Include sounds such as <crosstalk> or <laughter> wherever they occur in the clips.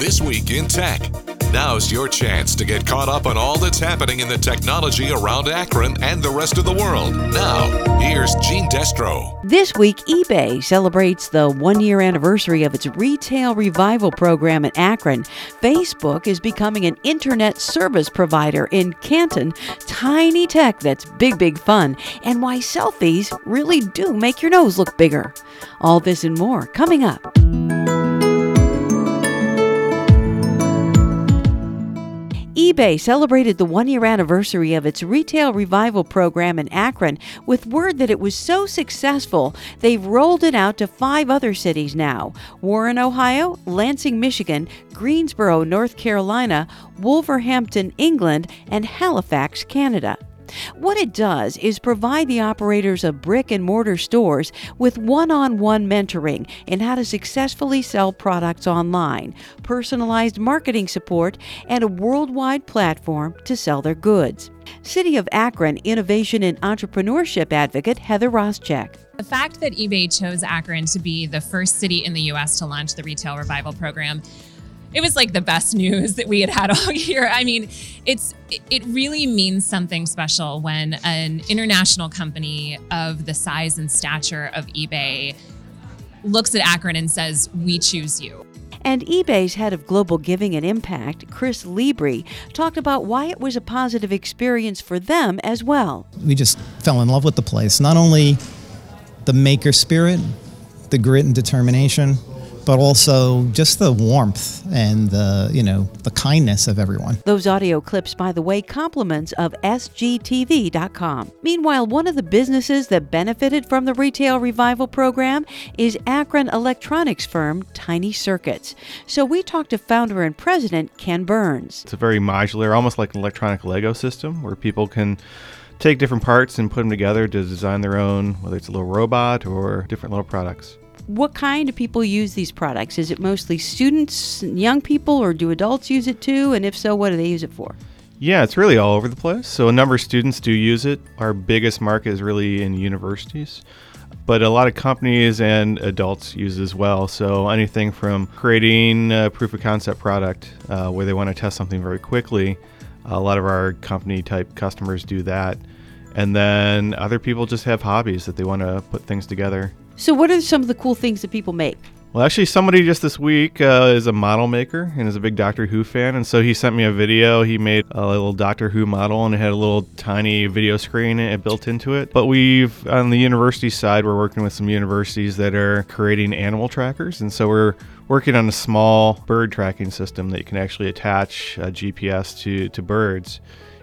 This Week in Tech. Now's your chance to get caught up on all that's happening in the technology around Akron and the rest of the world. Now, here's Gene Destro. This week, eBay celebrates the one year anniversary of its retail revival program in Akron. Facebook is becoming an internet service provider in Canton. Tiny tech that's big, big fun. And why selfies really do make your nose look bigger. All this and more coming up. eBay celebrated the one year anniversary of its retail revival program in Akron with word that it was so successful they've rolled it out to five other cities now Warren, Ohio, Lansing, Michigan, Greensboro, North Carolina, Wolverhampton, England, and Halifax, Canada. What it does is provide the operators of brick and mortar stores with one on one mentoring in how to successfully sell products online, personalized marketing support, and a worldwide platform to sell their goods. City of Akron Innovation and Entrepreneurship Advocate Heather Roszczyk. The fact that eBay chose Akron to be the first city in the US to launch the Retail Revival program it was like the best news that we had had <laughs> all year. I mean, it's it really means something special when an international company of the size and stature of eBay looks at Akron and says, "We choose you." And eBay's head of global giving and impact, Chris Librie, talked about why it was a positive experience for them as well. We just fell in love with the place. Not only the maker spirit, the grit and determination, but also just the warmth and the you know the kindness of everyone. Those audio clips, by the way, compliments of SGTV.com. Meanwhile, one of the businesses that benefited from the retail revival program is Akron electronics firm Tiny Circuits. So we talked to founder and president Ken Burns. It's a very modular, almost like an electronic Lego system, where people can take different parts and put them together to design their own, whether it's a little robot or different little products what kind of people use these products? Is it mostly students, young people, or do adults use it too? And if so, what do they use it for? Yeah, it's really all over the place. So a number of students do use it. Our biggest market is really in universities, but a lot of companies and adults use it as well. So anything from creating a proof of concept product uh, where they want to test something very quickly. A lot of our company type customers do that. And then other people just have hobbies that they want to put things together so, what are some of the cool things that people make? Well, actually, somebody just this week uh, is a model maker and is a big Doctor Who fan. And so he sent me a video. He made a little Doctor Who model and it had a little tiny video screen it built into it. But we've, on the university side, we're working with some universities that are creating animal trackers. And so we're working on a small bird tracking system that you can actually attach a GPS to, to birds.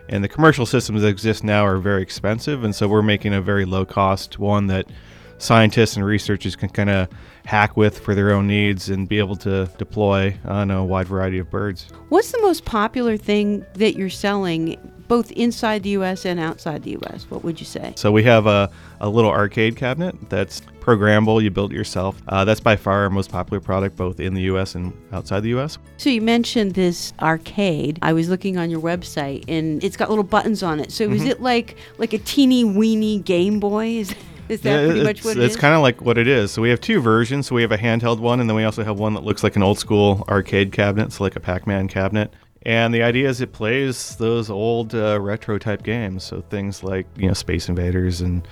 And the commercial systems that exist now are very expensive. And so we're making a very low cost one that scientists and researchers can kind of hack with for their own needs and be able to deploy on a wide variety of birds. What's the most popular thing that you're selling both inside the US and outside the US? What would you say? So we have a, a little arcade cabinet that's programmable, you build it yourself. Uh, that's by far our most popular product both in the US and outside the US. So you mentioned this arcade. I was looking on your website and it's got little buttons on it. So mm-hmm. is it like like a teeny weeny Game Boy? Is is that yeah, pretty much what it it's kind of like what it is. So we have two versions. So we have a handheld one, and then we also have one that looks like an old school arcade cabinet, so like a Pac-Man cabinet. And the idea is it plays those old uh, retro type games. So things like you know Space Invaders and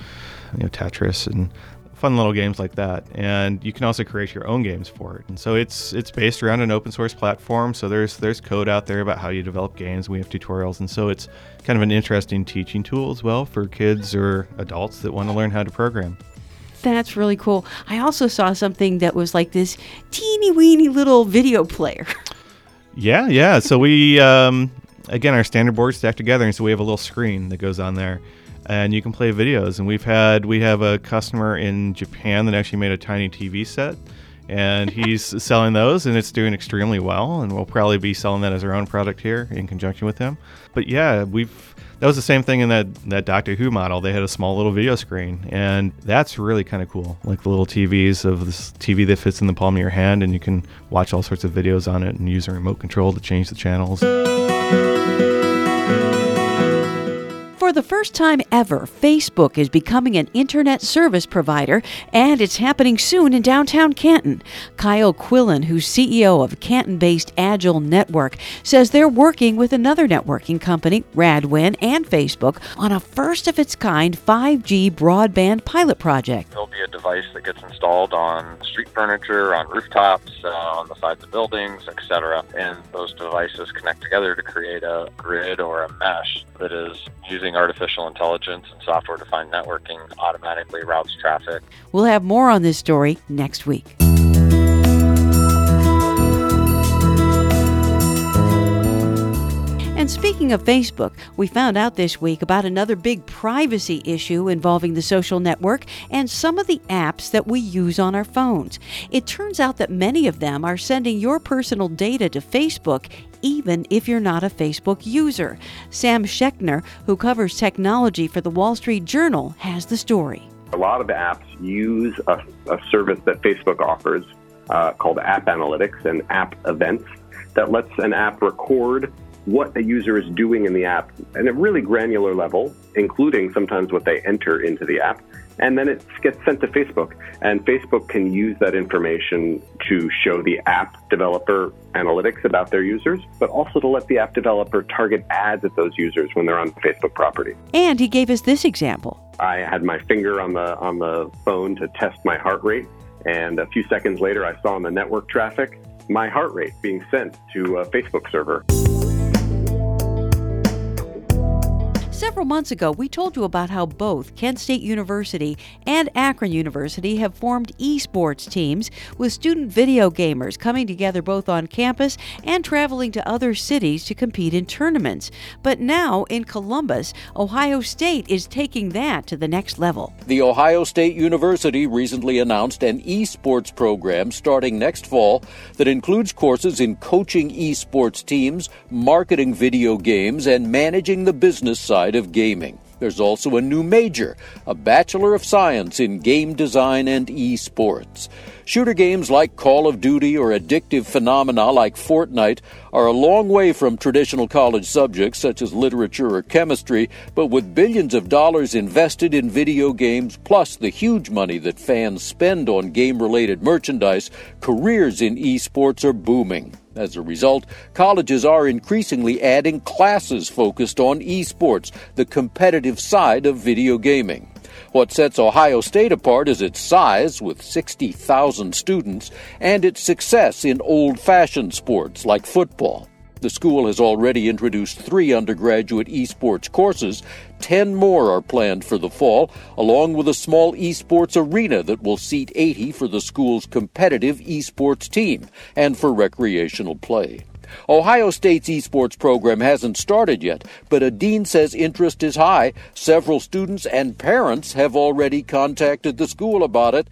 you know Tetris and fun little games like that. And you can also create your own games for it. And so it's it's based around an open source platform. So there's there's code out there about how you develop games. We have tutorials, and so it's kind of an interesting teaching tool as well for kids or adults that want to learn how to program. That's really cool. I also saw something that was like this teeny weeny little video player. <laughs> yeah, yeah. So we um, again our standard boards stacked together, and so we have a little screen that goes on there and you can play videos. And we've had we have a customer in Japan that actually made a tiny TV set, and he's <laughs> selling those, and it's doing extremely well. And we'll probably be selling that as our own product here in conjunction with him. But yeah, we've that was the same thing in that that Doctor Who model. They had a small little video screen, and that's really kind of cool. Like the little TVs of this TV that fits in the palm of your hand, and you can watch all sorts of videos on it and use a remote control to change the channels. For the first time ever, Facebook is becoming an internet service provider, and it's happening soon in downtown Canton. Kyle Quillen, who's CEO of Canton based Agile Network, says they're working with another networking company, Radwin, and Facebook on a first of its kind 5G broadband pilot project. There'll be a device that gets installed on street furniture, on rooftops, uh, on the sides of buildings, etc. And those devices connect together to create a grid or a mesh that is using artificial intelligence and software defined networking automatically routes traffic. We'll have more on this story next week. And speaking of Facebook, we found out this week about another big privacy issue involving the social network and some of the apps that we use on our phones. It turns out that many of them are sending your personal data to Facebook even if you're not a Facebook user. Sam Schechner, who covers technology for the Wall Street Journal, has the story. A lot of apps use a, a service that Facebook offers uh, called App Analytics and App Events that lets an app record what the user is doing in the app at a really granular level, including sometimes what they enter into the app. And then it gets sent to Facebook. And Facebook can use that information to show the app developer analytics about their users, but also to let the app developer target ads at those users when they're on Facebook property. And he gave us this example. I had my finger on the on the phone to test my heart rate, and a few seconds later I saw on the network traffic my heart rate being sent to a Facebook server. So Several months ago, we told you about how both Kent State University and Akron University have formed esports teams with student video gamers coming together both on campus and traveling to other cities to compete in tournaments. But now in Columbus, Ohio State is taking that to the next level. The Ohio State University recently announced an esports program starting next fall that includes courses in coaching esports teams, marketing video games, and managing the business side side of gaming. There's also a new major, a Bachelor of Science in Game Design and Esports. Shooter games like Call of Duty or addictive phenomena like Fortnite are a long way from traditional college subjects such as literature or chemistry, but with billions of dollars invested in video games, plus the huge money that fans spend on game related merchandise, careers in esports are booming. As a result, colleges are increasingly adding classes focused on esports, the competitive side of video gaming. What sets Ohio State apart is its size, with 60,000 students, and its success in old fashioned sports like football. The school has already introduced three undergraduate esports courses. Ten more are planned for the fall, along with a small esports arena that will seat 80 for the school's competitive esports team and for recreational play. Ohio State's esports program hasn't started yet, but a dean says interest is high. Several students and parents have already contacted the school about it,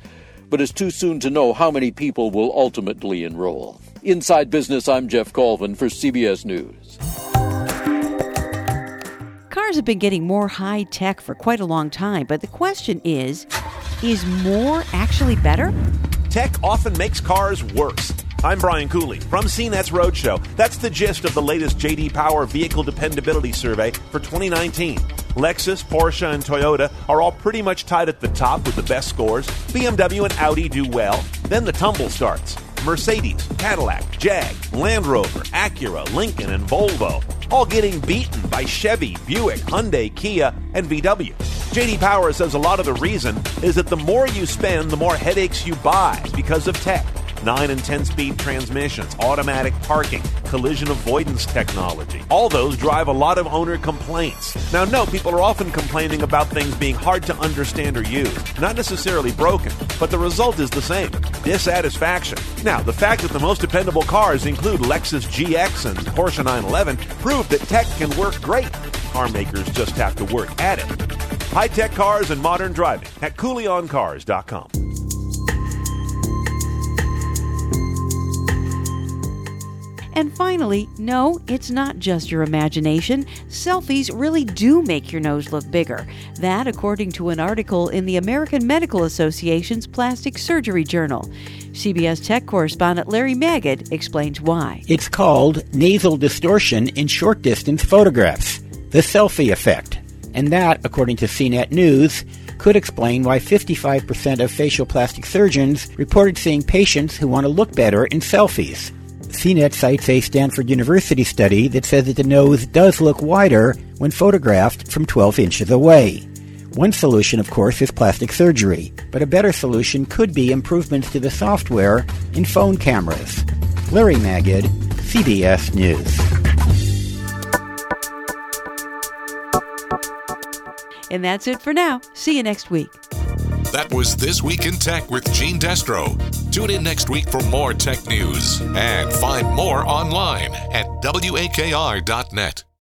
but it's too soon to know how many people will ultimately enroll. Inside Business, I'm Geoff Colvin for CBS News. Cars have been getting more high tech for quite a long time, but the question is is more actually better? Tech often makes cars worse. I'm Brian Cooley from CNET's Roadshow. That's the gist of the latest JD Power Vehicle Dependability Survey for 2019. Lexus, Porsche, and Toyota are all pretty much tied at the top with the best scores. BMW and Audi do well. Then the tumble starts. Mercedes, Cadillac, Jag, Land Rover, Acura, Lincoln, and Volvo, all getting beaten by Chevy, Buick, Hyundai, Kia, and VW. JD Power says a lot of the reason is that the more you spend, the more headaches you buy because of tech. 9 and 10 speed transmissions, automatic parking, collision avoidance technology. All those drive a lot of owner complaints. Now, note people are often complaining about things being hard to understand or use, not necessarily broken, but the result is the same dissatisfaction. Now, the fact that the most dependable cars include Lexus GX and Porsche 911 prove that tech can work great. Car makers just have to work at it. High tech cars and modern driving at CooleyOnCars.com. And finally, no, it's not just your imagination. Selfies really do make your nose look bigger. That, according to an article in the American Medical Association's Plastic Surgery Journal. CBS Tech correspondent Larry Magid explains why. It's called nasal distortion in short distance photographs, the selfie effect. And that, according to CNET News, could explain why 55% of facial plastic surgeons reported seeing patients who want to look better in selfies. CNET cites a Stanford University study that says that the nose does look wider when photographed from 12 inches away. One solution, of course, is plastic surgery, but a better solution could be improvements to the software in phone cameras. Larry Magid, CBS News. And that's it for now. See you next week. That was This Week in Tech with Gene Destro. Tune in next week for more tech news and find more online at wakr.net.